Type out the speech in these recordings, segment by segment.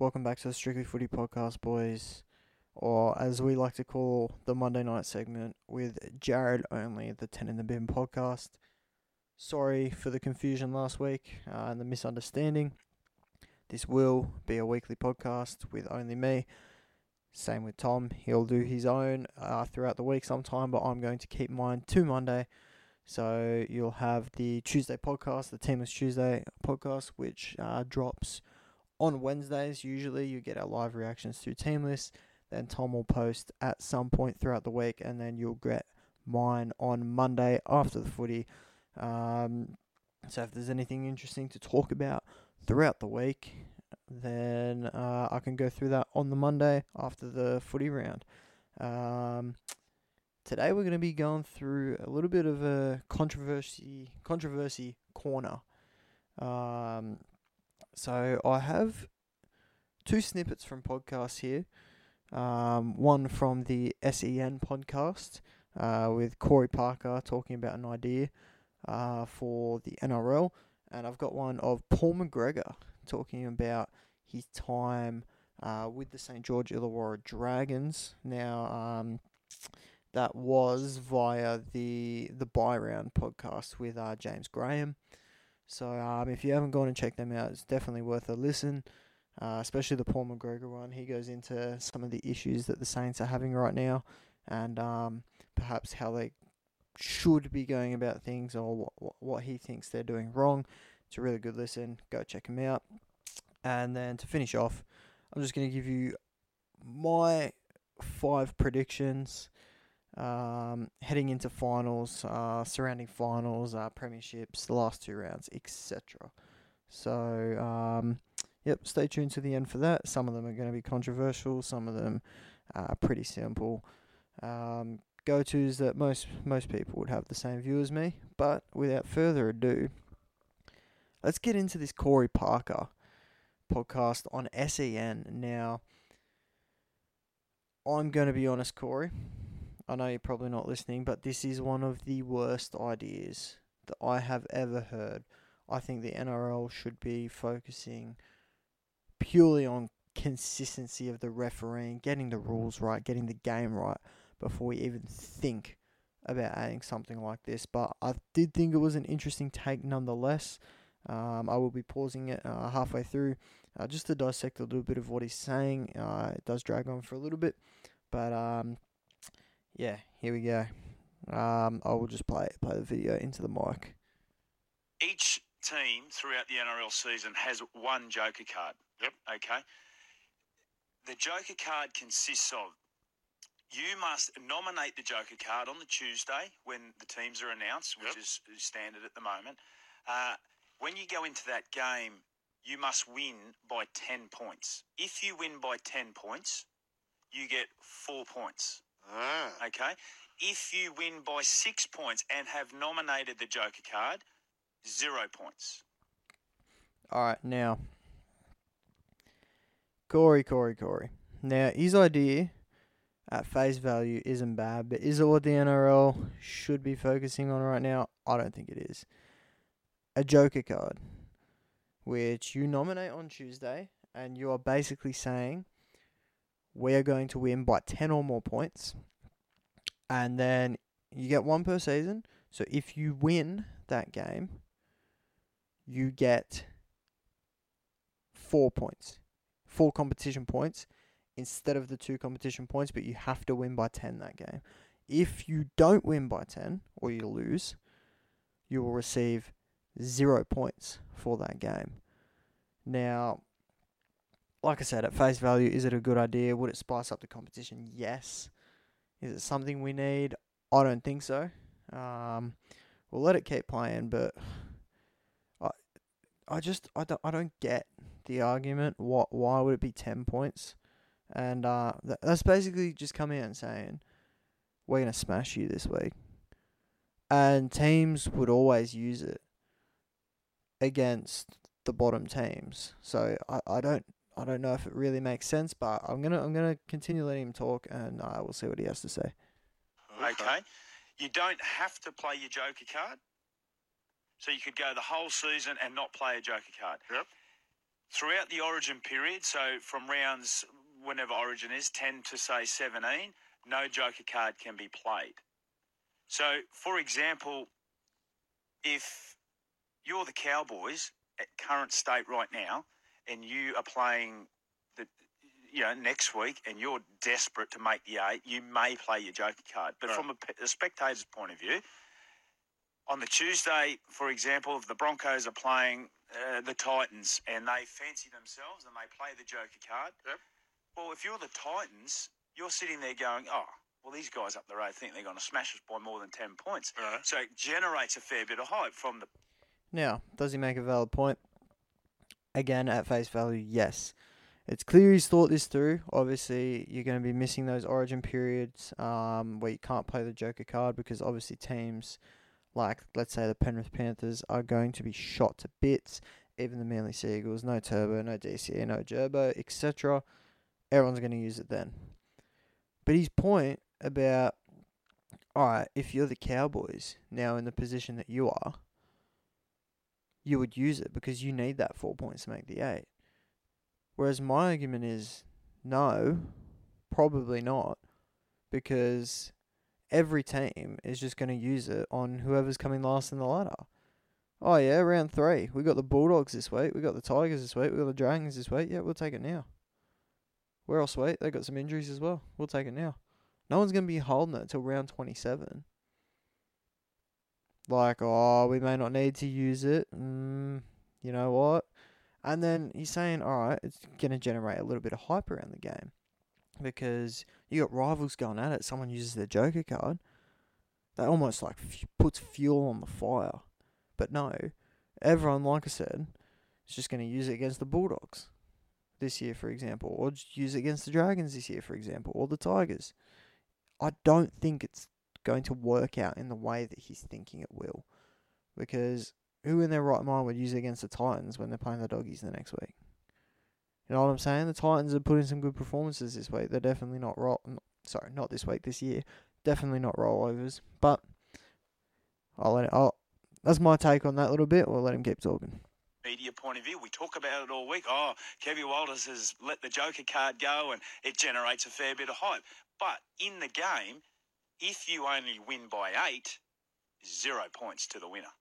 Welcome back to the Strictly Footy podcast, boys, or as we like to call the Monday night segment with Jarrod only, the 10 in the Bin podcast. Sorry for the confusion last week uh, and the misunderstanding. This will be a weekly podcast with only me. Same with Tom. He'll do his own uh, throughout the week sometime, but I'm going to keep mine to Monday. So you'll have the Tuesday podcast, the Teamless Tuesday podcast, which uh, drops on Wednesdays. Usually you get our live reactions to Teamless. Then Tom will post at some point throughout the week, and then you'll get mine on Monday after the footy. Um, so if there's anything interesting to talk about throughout the week, then uh, I can go through that on the Monday after the footy round. Um, today we're going to be going through a little bit of a controversy controversy corner. Um, so I have two snippets from podcasts here. Um, one from the SEN podcast uh, with Corey Parker talking about an idea uh, for the NRL, and I've got one of Paul McGregor talking about his time uh, with the St George Illawarra Dragons. Now, um, that was via the the Bye Round podcast with uh, James Graham. So um, if you haven't gone and checked them out, it's definitely worth a listen. Uh, especially the Paul McGregor one. He goes into some of the issues that the Saints are having right now, and um, perhaps how they should be going about things or what, what he thinks they're doing wrong. It's a really good listen. Go check him out. And then to finish off, I'm just going to give you my five predictions um, heading into finals, uh, surrounding finals, uh, premierships, the last two rounds, etc. So, um, yep, stay tuned to the end for that. Some of them are going to be controversial, some of them are pretty simple. Um, go tos that most most people would have the same view as me. But without further ado, let's get into this Corey Parker podcast on SEN. Now, I'm going to be honest, Corey. I know you're probably not listening, but this is one of the worst ideas that I have ever heard. I think the NRL should be focusing purely on consistency of the refereeing, getting the rules right, getting the game right before we even think about adding something like this. But I did think it was an interesting take nonetheless. Um, I will be pausing it uh, halfway through uh, just to dissect a little bit of what he's saying. Uh, it does drag on for a little bit, but um, yeah, here we go. Um, I will just play play the video into the mic. Each team throughout the NRL season has one Joker card. Yep. Okay. The Joker card consists of you must nominate the Joker card on the Tuesday when the teams are announced, which Yep. is is standard at the moment. Uh, when you go into that game, you must win by 10 points. If you win by 10 points, you get four points. Ah. Okay. If you win by six points and have nominated the Joker card, zero points. All right, now, Corey, Corey, Corey. Now, his idea at face value isn't bad, but is it what the NRL should be focusing on right now? I don't think it is. A Joker card, which you nominate on Tuesday, and you are basically saying we are going to win by 10 or more points, and then you get one per season. So if you win that game, you get four points, four competition points instead of the two competition points, but you have to win by 10 that game. If you don't win by 10 or you lose, you will receive zero points for that game. Now, like I said, at face value, is it a good idea? Would it spice up the competition? Yes. Is it something we need? I don't think so. Um, we'll let it keep playing, but I, I just I don't I don't get the argument. What why would it be ten points? And uh, th- that's basically just coming out and saying we're gonna smash you this week, and teams would always use it against the bottom teams. So I, I don't I don't know if it really makes sense, but I'm gonna I'm gonna continue letting him talk, and uh, we'll see what he has to say. Okay. You don't have to play your Joker card. So you could go the whole season and not play a Joker card. Yep. throughout the origin period, so from rounds whenever origin is, 10 to say 17, no joker card can be played. So, for example, if you're the Cowboys at current state right now and you are playing the you know next week and you're desperate to make the eight, you may play your joker card. But Right. from a, a spectator's point of view, on the Tuesday, for example, if the Broncos are playing uh, the Titans and they fancy themselves and they play the joker card, Yep. well, if you're the Titans, you're sitting there going, oh, well, these guys up the road think they're going to smash us by more than 10 points. Right. So it generates a fair bit of hype from the Now, does he make a valid point? Again, at face value, yes. It's clear he's thought this through. Obviously, you're going to be missing those origin periods um, where you can't play the Joker card because obviously teams like, let's say, the Penrith Panthers are going to be shot to bits. Even the Manly Seagulls, no Turbo, no DCA, no Gerbo, etc. Everyone's going to use it then. But his point about, alright, if you're the Cowboys now in the position that you are, you would use it because you need that four points to make the eight. Whereas my argument is no, probably not, because every team is just going to use it on whoever's coming last in the ladder. Oh yeah, round three. We got the Bulldogs this week. We got the Tigers this week. We got the Dragons this week. Yeah, we'll take it now. We're all sweet. They got some injuries as well. We'll take it now. No one's going to be holding it until round twenty-seven like, oh, we may not need to use it. Mm, you know what? And then he's saying, all right, it's going to generate a little bit of hype around the game because you got rivals going at it. Someone uses their Joker card. That almost like f- puts fuel on the fire. But no, everyone, like I said, is just going to use it against the Bulldogs this year, for example, or use it against the Dragons this year, for example, or the Tigers. I don't think it's going to work out in the way that he's thinking it will. Because who in their right mind would use it against the Titans when they're playing the doggies the next week? You know what I'm saying? The Titans are putting some good performances this week. They're definitely not roll. Sorry, not this week. This year, definitely not rollovers. But I'll let it. I'll, that's my take on that little bit. We'll let him keep talking. media point of view. We talk about it all week. Oh, Kevin Walters has let the Joker card go and it generates a fair bit of hype. But in the game, if you only win by eight, zero points to the winner.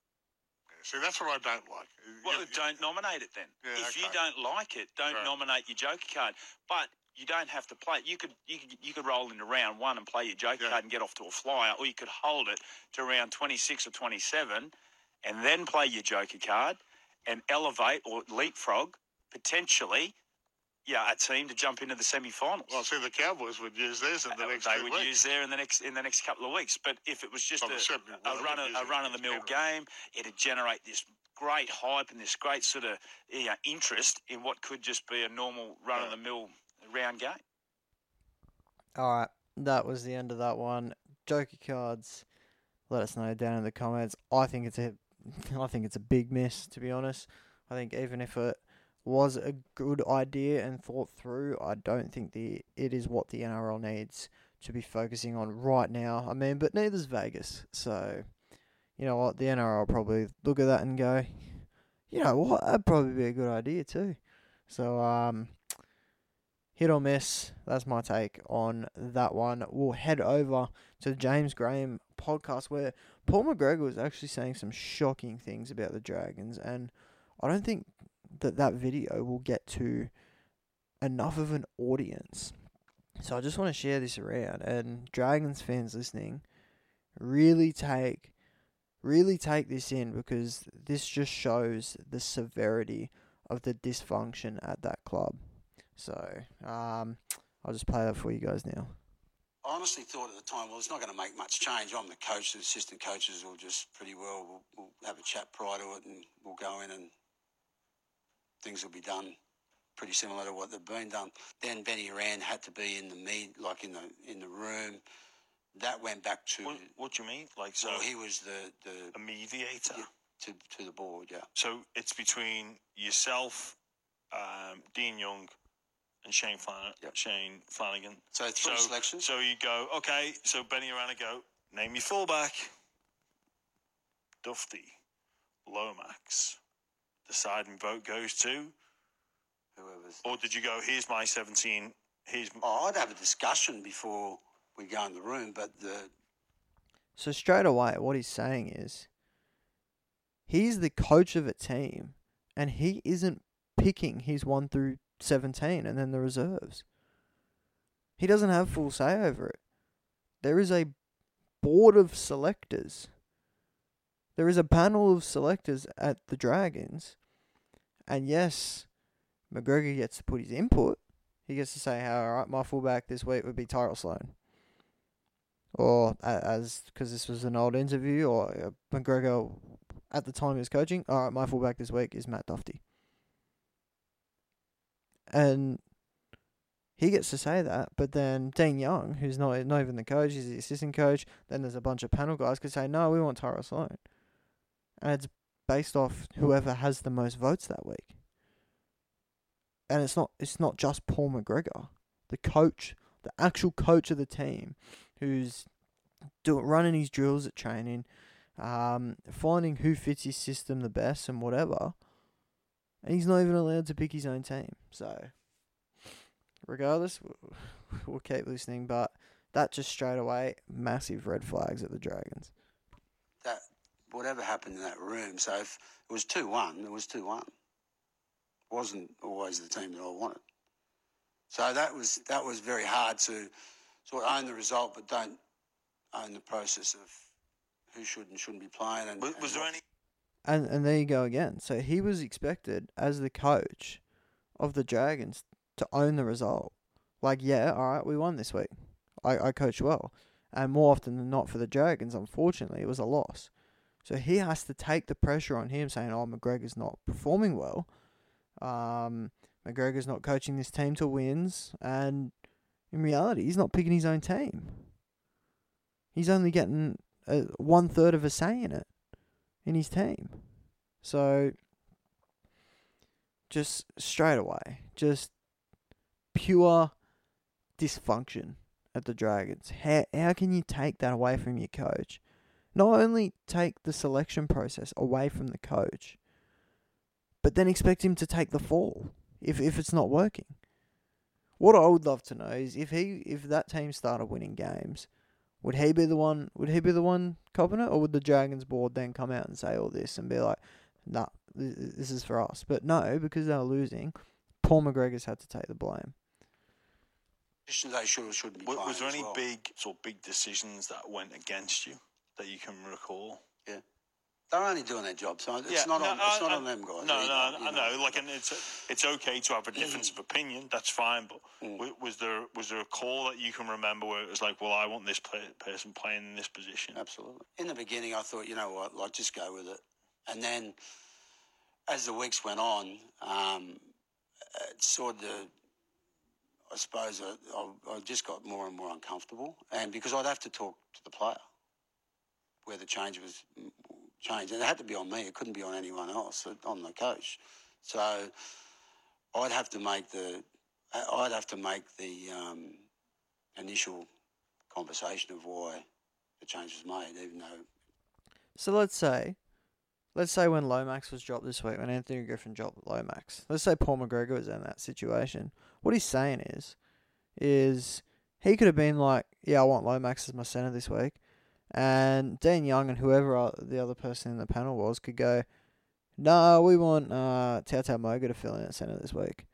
See, that's what I don't like. Well, You- don't nominate it then. Yeah, if you don't like it, don't Right. nominate your Joker card. But you don't have to play it. You could you could you could roll into round one and play your Joker Yeah. card and get off to a flyer, or you could hold it to round twenty six or twenty seven, and then play your Joker card and elevate or leapfrog potentially, yeah, a team to jump into the semi-finals. Well, see, the Cowboys would use theirs in the Uh, next they two would weeks. use there in the next in the next couple of weeks. But if it was just Well, a, they a run of, a run of the mill game, it'd generate this great hype and this great sort of you know, interest in what could just be a normal run of the mill round game. All right, that was the end of that one. Joker cards. Let us know down in the comments. I think it's a, I think it's a big miss to be honest. I think even if it was a good idea and thought through, I don't think the it is what the NRL needs to be focusing on right now. I mean, but neither's Vegas, so you know what? The NRL probably look at that and go, you know what? That'd probably be a good idea too. So um, hit or miss. That's my take on that one. We'll head over to the James Graham podcast where Paul McGregor was actually saying some shocking things about the Dragons, and I don't think that that video will get to enough of an audience. So I just want to share this around, and Dragons fans listening, really take, really take this in because this just shows the severity of the dysfunction at that club. So, um, I'll just play that for you guys now. I honestly thought at the time, well, it's not going to make much change. I'm the coach. The assistant coaches will just pretty well, we'll, we'll have a chat prior to it and we'll go in and things will be done pretty similar to what they've been done. Then Benny Rand had to be in the meet, like in the in the room. That went back to What, what do you mean? Like, so well, he was the the a mediator. Yeah. to to the board. Yeah, So it's between yourself, um, Dean Young, and Shane Flan- Yep. Shane Flanagan. so three So- selections. So you go, okay. So Benny Arana go, name your fullback. Dufty, Lomax. Deciding vote goes to was. Or did you go, here's my 17, here's. Oh, I'd have a discussion before we go in the room, but the So straight away, what he's saying is, he's the coach of a team, and he isn't picking his one through seventeen and then the reserves. He doesn't have full say over it. There is a board of selectors. There is a panel of selectors at the Dragons, and yes, McGregor gets to put his input. He gets to say, "All right, my fullback this week would be Tyrell Sloan." or as because this was an old interview, or uh, McGregor at the time he was coaching. All right, my fullback this week is Matt Dufty, and he gets to say that. But then Dean Young, who's not not even the coach, he's the assistant coach. Then there's a bunch of panel guys could say, no, we want Tyrell Sloan, and it's based off whoever has the most votes that week. And it's not it's not just Paul McGregor, the coach, the actual coach of the team who's doing running his drills at training, um, finding who fits his system the best and whatever. And he's not even allowed to pick his own team. So, regardless, w- we'll keep listening. But that just straight away, massive red flags at the Dragons. That whatever happened in that room. So if it was two one, it was two one. Wasn't always the team that I wanted. So that was that was very hard to sort of own the result, but don't own the process of who should and shouldn't be playing. And Was, and was there any. And and there you go again. So he was expected as the coach of the Dragons to own the result. Like, yeah, all right, we won this week. I, I coached well. And more often than not for the Dragons, unfortunately, it was a loss. So he has to take the pressure on him saying, oh, McGregor's not performing well. Um, McGregor's not coaching this team to wins. And in reality, he's not picking his own team. He's only getting uh, one third of a say in it in his team. So just straight away, just pure dysfunction at the Dragons. How how can you take that away from your coach? Not only take the selection process away from the coach, but then expect him to take the fall if if it's not working. What I would love to know is if he if that team started winning games, would he be the one? Would he be the one copping it, or would the Dragons board then come out and say all this and be like, "Nah, this, this is for us"? But no, because they were losing, Paul McGregor's had to take the blame. positions they should or shouldn't be Was, was there any well. big sort of big decisions that went against you that you can recall? Yeah. They're only doing their job, so it's Yeah, not no, on. It's I- not I- on them guys. No, either, no, you I know. Like, and it's it's okay to have a difference of opinion. That's fine. But Mm. wa- was there was there a call that you can remember where it was like, well, I want this play, person playing in this position? Absolutely. In the beginning, I thought, you know what, like just go with it. And then, as the weeks went on, um, it sort of, I suppose, I, I, I just got more and more uncomfortable, and because I'd have to talk to the player where the change was changed, and it had to be on me. It couldn't be on anyone else, uh, on the coach. So I'd have to make the, I'd have to make the um, initial conversation of why the change was made, even though So let's say, let's say when Lomax was dropped this week, when Anthony Griffin dropped Lomax, let's say Paul McGregor was in that situation. What he's saying is, is he could have been like, yeah, I want Lomax as my center this week, and Dean Young and whoever the other person in the panel was could go, no, we want uh, Tautau Moga to fill in at center this week,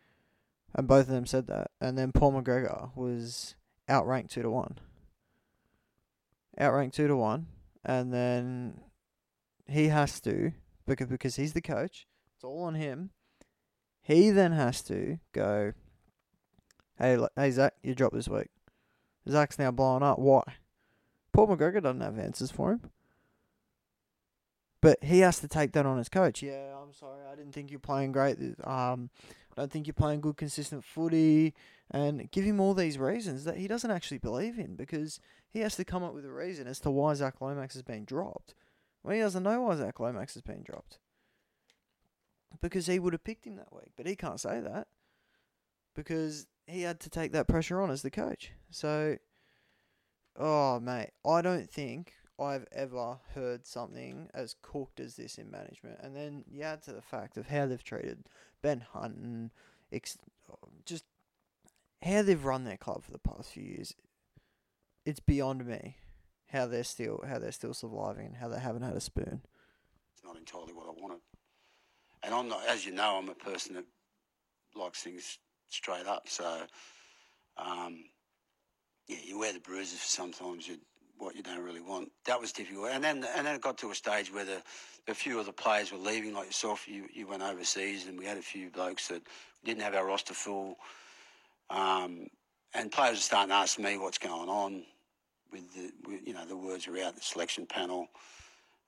and both of them said that, and then Paul McGregor was outranked two to one, outranked two to one, and then he has to because because he's the coach. It's all on him. He then has to go. Hey, hey Zach, you dropped this week. Zach's now blowing up. Why? Paul McGregor doesn't have answers for him. But he has to take that on as coach. Yeah, I'm sorry. I didn't think you're playing great. Um, I don't think you're playing good, consistent footy. And give him all these reasons that he doesn't actually believe in because he has to come up with a reason as to why Zach Lomax has been dropped. When he doesn't know why Zach Lomax has been dropped. Because he would have picked him that week. But he can't say that. Because he had to take that pressure on as the coach. So, oh, mate, I don't think I've ever heard something as cooked as this in management. And then you add to the fact of how they've treated Ben Hunt and ex- just how they've run their club for the past few years. It's beyond me how they're still how they're still surviving and how they haven't had a spoon. It's not entirely what I wanted. And I'm not, as you know, I'm a person that likes things straight up. So, um, yeah, you wear the bruises for sometimes you, what you don't really want. That was difficult. And then and then it got to a stage where the, a few of the players were leaving, like yourself. You, you went overseas, and we had a few blokes that didn't have our roster full. Um, and players are starting to ask me what's going on with the, with, you know, the words are out, the selection panel.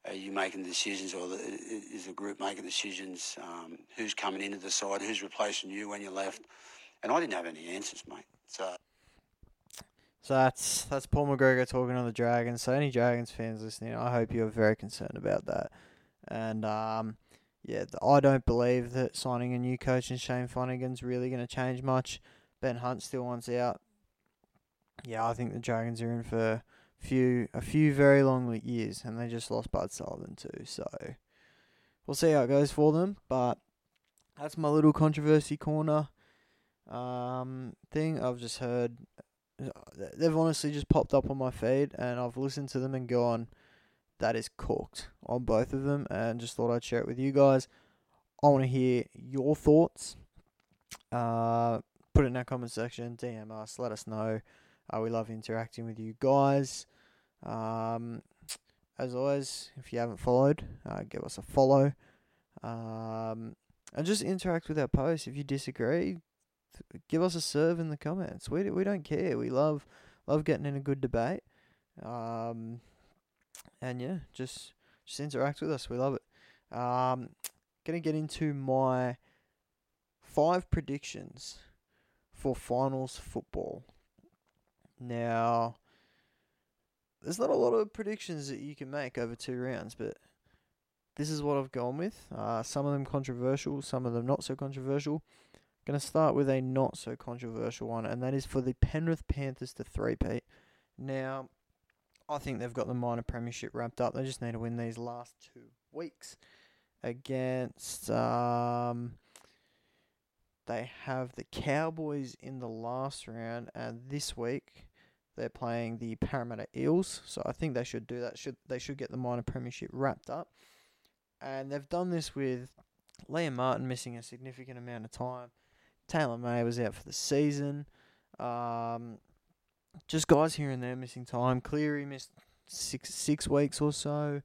Are you making decisions, or the, is the group making decisions? Um, who's coming into the side? Who's replacing you when you left? And I didn't have any answers, mate. So So that's that's Paul McGregor talking on the Dragons. So any Dragons fans listening, I hope you're very concerned about that. And um, yeah, I don't believe that signing a new coach in Shane Flanagan's really going to change much. Ben Hunt still wants out. Yeah, I think the Dragons are in for few a few very long years, and they just lost Bud Sullivan too. So we'll see how it goes for them. But that's my little controversy corner um, thing. I've just heard they've honestly just popped up on my feed, and I've listened to them and gone, "That is cooked" on both of them, and just thought I'd share it with you guys. I want to hear your thoughts. Uh, put it in our comment section, DM us, let us know. Uh, we love interacting with you guys. Um, as always, if you haven't followed, uh, give us a follow. Um, and just interact with our posts. If you disagree, give us a serve in the comments. We we don't care. We love love getting in a good debate. Um, and yeah, just just interact with us. We love it. Um, gonna get into my five predictions for finals football. Now, there's not a lot of predictions that you can make over two rounds, but this is what I've gone with. Uh, some of them controversial, some of them not so controversial. Going to start with a not so controversial one, and that is for the Penrith Panthers to three-peat. Now, I think they've got the minor premiership wrapped up. They just need to win these last two weeks against. Um, they have the Cowboys in the last round, and this week they're playing the Parramatta Eels. So I think they should do that. Should they should get the minor premiership wrapped up, and they've done this with Liam Martin missing a significant amount of time. Taylor May was out for the season. Um, just guys here and there missing time. Cleary missed six six weeks or so.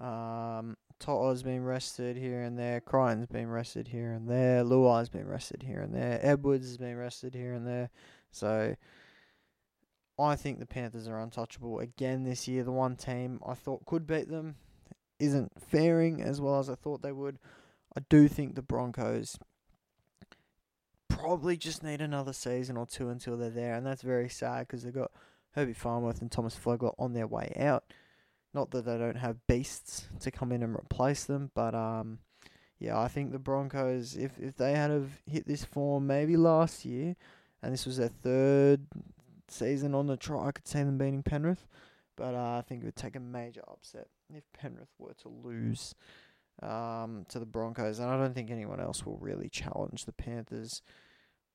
Um, Toto's been rested here and there. Crichton's been rested here and there. Luai's been rested here and there. Edwards has been rested here and there. So I think the Panthers are untouchable again this year. The one team I thought could beat them isn't faring as well as I thought they would. I do think the Broncos probably just need another season or two until they're there, and that's very sad because they've got Herbie Farnworth and Thomas Flegler on their way out. Not that they don't have beasts to come in and replace them, but um, yeah, I think the Broncos, if if they had have hit this form maybe last year, and this was their third season on the trot, I could see them beating Penrith. But uh, I think it would take a major upset if Penrith were to lose um, to the Broncos, and I don't think anyone else will really challenge the Panthers.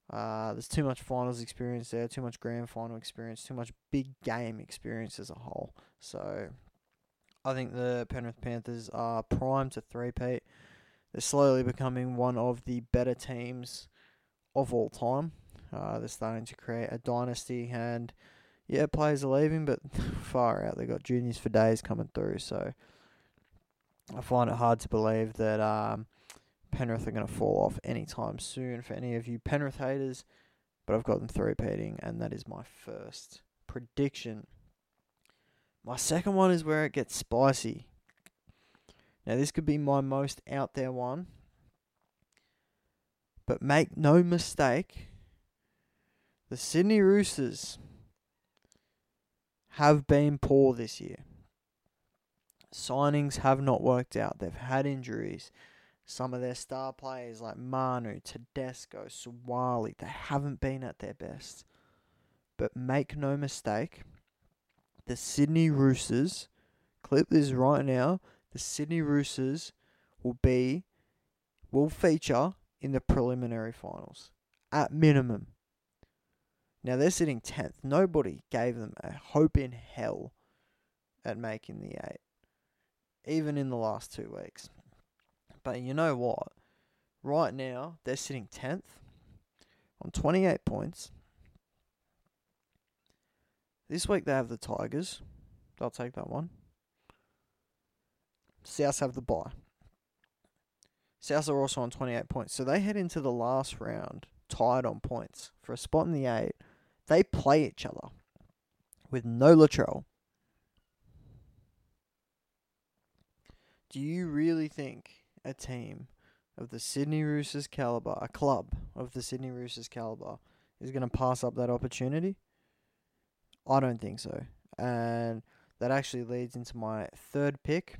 Uh, there's too much finals experience there, too much grand final experience, too much big game experience as a whole. So I think the Penrith Panthers are primed to three-peat. They're slowly becoming one of the better teams of all time. Uh, they're starting to create a dynasty, and yeah, players are leaving, but far out. They've got juniors for days coming through, so I find it hard to believe that um, Penrith are going to fall off anytime soon for any of you Penrith haters. But I've got them three-peating, and that is my first prediction. My second one is where it gets spicy. Now, this could be my most out there one. But make no mistake, the Sydney Roosters have been poor this year. Signings have not worked out. They've had injuries. Some of their star players like Manu, Tedesco, Suaalii, they haven't been at their best. But make no mistake, the Sydney Roosters, clip this right now, the Sydney Roosters will be, will feature in the preliminary finals. at minimum. Now they're sitting 10th. Nobody gave them a hope in hell at making the 8, even in the last two weeks. But you know what? Right now, they're sitting 10th on 28 points. This week they have the Tigers. They'll take that one. South have the bye. South are also on 28 points. So they head into the last round tied on points for a spot in the 8. They play each other with no Latrell. Do you really think a team of the Sydney Roosters caliber, a club of the Sydney Roosters caliber, is going to pass up that opportunity? I don't think so. And that actually leads into my third pick,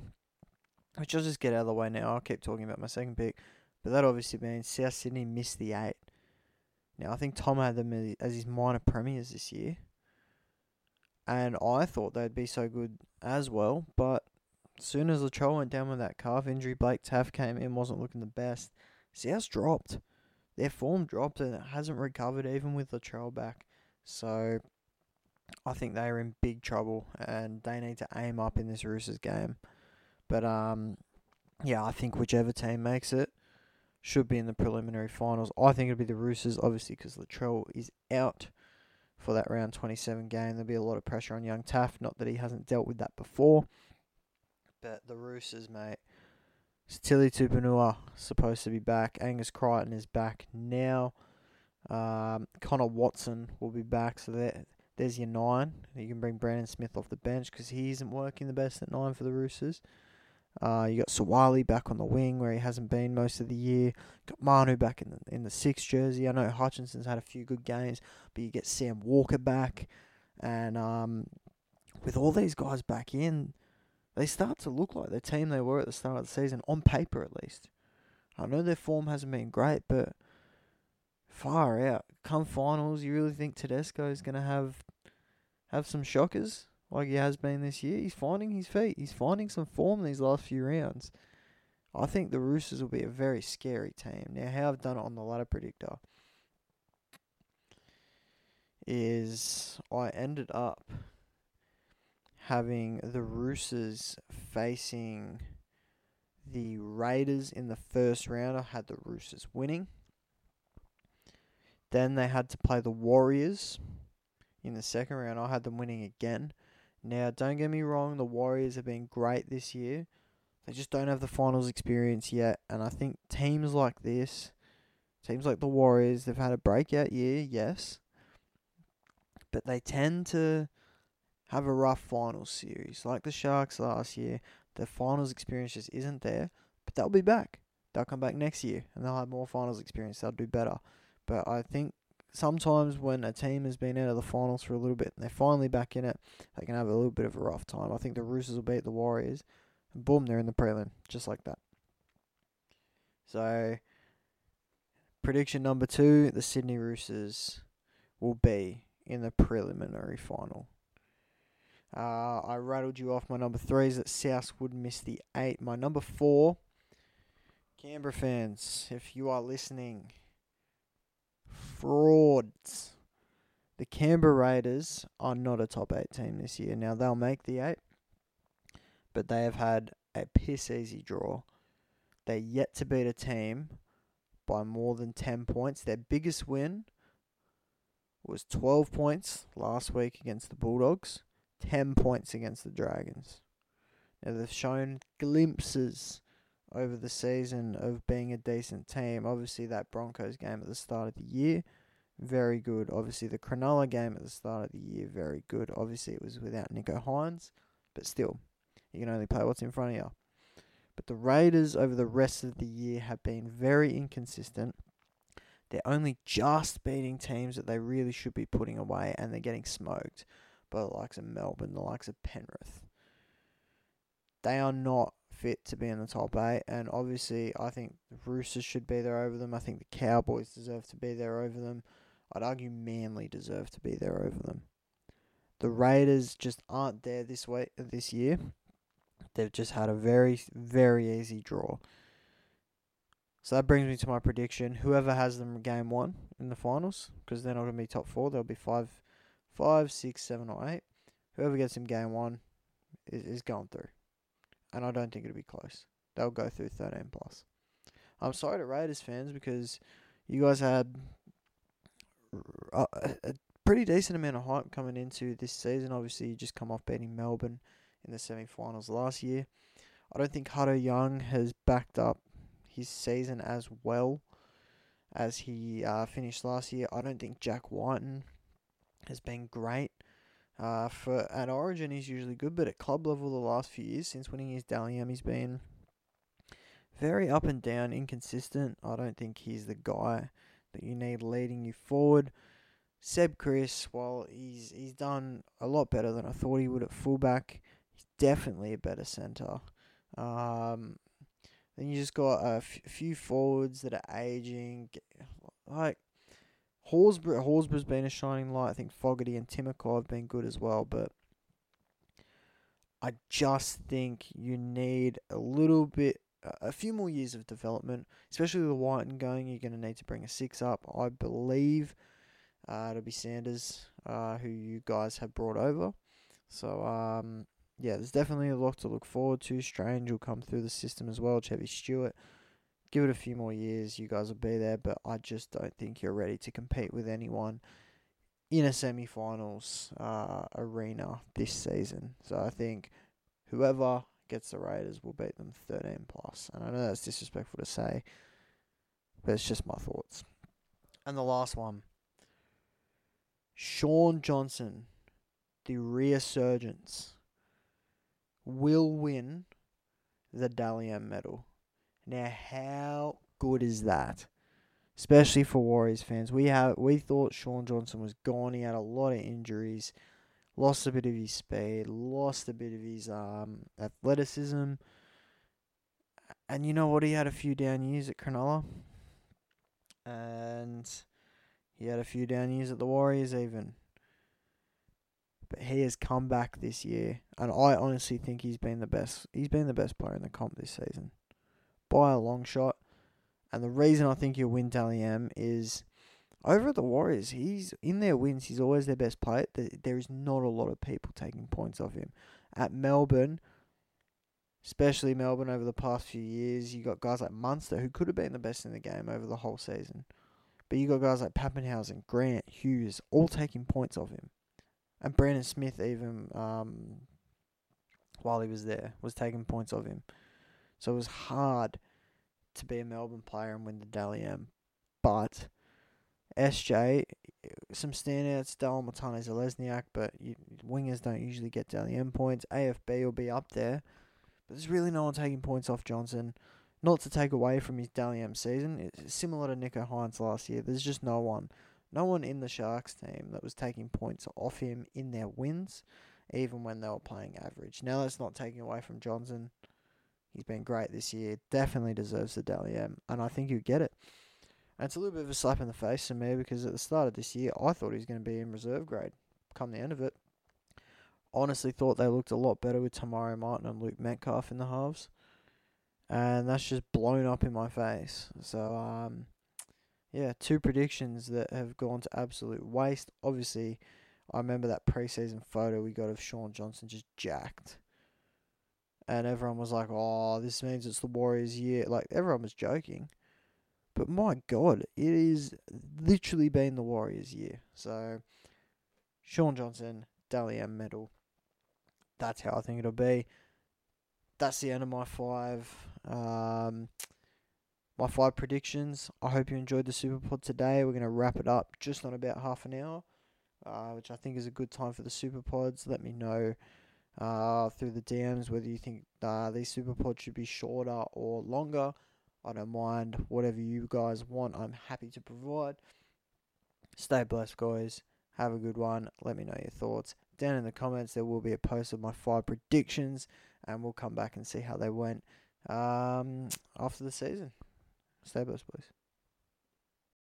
which I'll just get out of the way now. I'll keep talking about my second pick. But that obviously means South Sydney missed the eight. Now, I think Tom had them as his minor premiers this year. And I thought they'd be so good as well. But soon as Latrell went down with that calf injury, Blake Taaffe came in, wasn't looking the best. South's dropped. Their form dropped and it hasn't recovered even with Latrell back. So I think they are in big trouble and they need to aim up in this Roosters game. But um, yeah, I think whichever team makes it should be in the preliminary finals. I think it'll be the Roosters, obviously, because Latrell is out for that round 27 game. There'll be a lot of pressure on young Taaffe. Not that he hasn't dealt with that before, but the Roosters, mate. Sitili Tupouniua supposed to be back. Angus Crichton is back now. Um, Connor Watson will be back, so that there's your nine. You can bring Brandon Smith off the bench because he isn't working the best at nine for the Roosters. Uh, you got Suaalii back on the wing where he hasn't been most of the year. Got Manu back in the in the six jersey. I know Hutchison's had a few good games, but you get Sam Walker back, and um, with all these guys back in, they start to look like the team they were at the start of the season on paper at least. I know their form hasn't been great, but far out. Come finals, you really think Tedesco is going to have have some shockers like he has been this year? He's finding his feet. He's finding some form these last few rounds. I think the Roosters will be a very scary team. Now, how I've done it on the ladder predictor is I ended up having the Roosters facing the Raiders in the first round. I had the Roosters winning. Then they had to play the Warriors in the second round. I had them winning again. Now, don't get me wrong, the Warriors have been great this year. They just don't have the finals experience yet. And I think teams like this, teams like the Warriors, they've had a breakout year, yes. But they tend to have a rough finals series. Like the Sharks last year, the finals experience just isn't there. But they'll be back. They'll come back next year and they'll have more finals experience. They'll do better. But I think sometimes when a team has been out of the finals for a little bit and they're finally back in it, they can have a little bit of a rough time. I think the Roosters will beat the Warriors, and boom, they're in the prelim, just like that. So, prediction number two: the Sydney Roosters will be in the preliminary final. Uh, I rattled you off my number threes that South would miss the eight. My number four, Canberra fans, if you are listening, frauds. The Canberra Raiders are not a top eight team this year. Now they'll make the eight, but they have had a piss easy draw. They're yet to beat a team by more than 10 points. Their biggest win was 12 points last week against the Bulldogs, 10 points against the Dragons. Now they've shown glimpses over the season of being a decent team. Obviously, that Broncos game at the start of the year, very good. Obviously, the Cronulla game at the start of the year, very good. Obviously, it was without Nicho Hynes, but still, you can only play what's in front of you. But the Raiders over the rest of the year have been very inconsistent. They're only just beating teams that they really should be putting away, and they're getting smoked by the likes of Melbourne, the likes of Penrith. They are not fit to be in the top eight. And obviously, I think the Roosters should be there over them. I think the Cowboys deserve to be there over them. I'd argue Manly deserve to be there over them. The Raiders just aren't there this way this year. They've just had a very very easy draw. So that brings me to my prediction. Whoever has them game one in the finals, because they're not going to be top four, they'll be five, five, six, seven, or eight. Whoever gets them game one is, is going through. And I don't think it'll be close. They'll go through 13 plus. I'm sorry to Raiders fans because you guys had a, a pretty decent amount of hype coming into this season. Obviously, you just come off beating Melbourne in the semi-finals last year. I don't think Hutto Young has backed up his season as well as he uh, finished last year. I don't think Jack Wighton has been great. Uh, for at Origin, he's usually good, but at club level, the last few years since winning his Dally he's been very up and down, inconsistent. I don't think he's the guy that you need leading you forward. Seb Kris, while he's he's done a lot better than I thought he would at fullback, he's definitely a better centre. Um, then you just got a f- few forwards that are aging, like Horsburgh, Horsburgh's been a shining light. I think Fogarty and Timoko have been good as well, but I just think you need a little bit, a few more years of development, especially with Wighton going. You're going to need to bring a six up. I believe uh, it'll be Sanders, uh, who you guys have brought over. So, um, yeah, there's definitely a lot to look forward to. Strange will come through the system as well. Chevy Stewart give it a few more years, you guys will be there. But I just don't think you're ready to compete with anyone in a semi-finals uh, arena this season. So I think whoever gets the Raiders will beat them 13 plus. And I know that's disrespectful to say, but it's just my thoughts. And the last one, Shaun Johnson, the resurgence, will win the Dally M medal. Now, how good is that? Especially for Warriors fans. We have we thought Shaun Johnson was gone. He had a lot of injuries, lost a bit of his speed, lost a bit of his um athleticism. And you know what? He had a few down years at Cronulla. And he had a few down years at the Warriors even. But he has come back this year, and I honestly think he's been the best. He's been the best player in the comp this season by a long shot. And the reason I think he'll win Dally M is over at the Warriors, he's in their wins, he's always their best player. There is not a lot of people taking points off him. At Melbourne, especially Melbourne over the past few years, you got guys like Munster who could have been the best in the game over the whole season. But you got guys like Papenhuyzen, Grant, Hughes, all taking points off him. And Brandon Smith even um, while he was there was taking points off him. So it was hard to be a Melbourne player and win the Dally M. But SJ, some standouts, Dallin Watene-Zelezniak, but you, wingers don't usually get Dally M points. AFB will be up there. But there's really no one taking points off Johnson. Not to take away from his Dally M season. It's similar to Nicho Hynes last year. There's just no one. No one in the Sharks team that was taking points off him in their wins, even when they were playing average. Now that's not taking away from Johnson. He's been great this year. Definitely deserves the Dally M, and I think he'll get it. And it's a little bit of a slap in the face to me because at the start of this year, I thought he was going to be in reserve grade. Come the end of it, honestly thought they looked a lot better with Te Maire Martin and Luke Metcalf in the halves, and that's just blown up in my face. So, um, yeah, two predictions that have gone to absolute waste. Obviously, I remember that preseason photo we got of Shaun Johnson just jacked and everyone was like, "Oh, this means it's the Warriors' year." Like everyone was joking, but my God, it is literally been the Warriors' year. So, Shaun Johnson, Dally M medal. That's how I think it'll be. That's the end of my five. Um, my five predictions. I hope you enjoyed the Super Pod today. We're going to wrap it up just on about half an hour, uh, which I think is a good time for the Super Pods. Let me know uh, through the DMs whether you think uh, these super pods should be shorter or longer. I don't mind whatever you guys want. I'm happy to provide. Stay blessed, guys. Have a good one. Let me know your thoughts down in the comments. There will be a post of my five predictions, and we'll come back and see how they went um, after the season. Stay blessed, boys.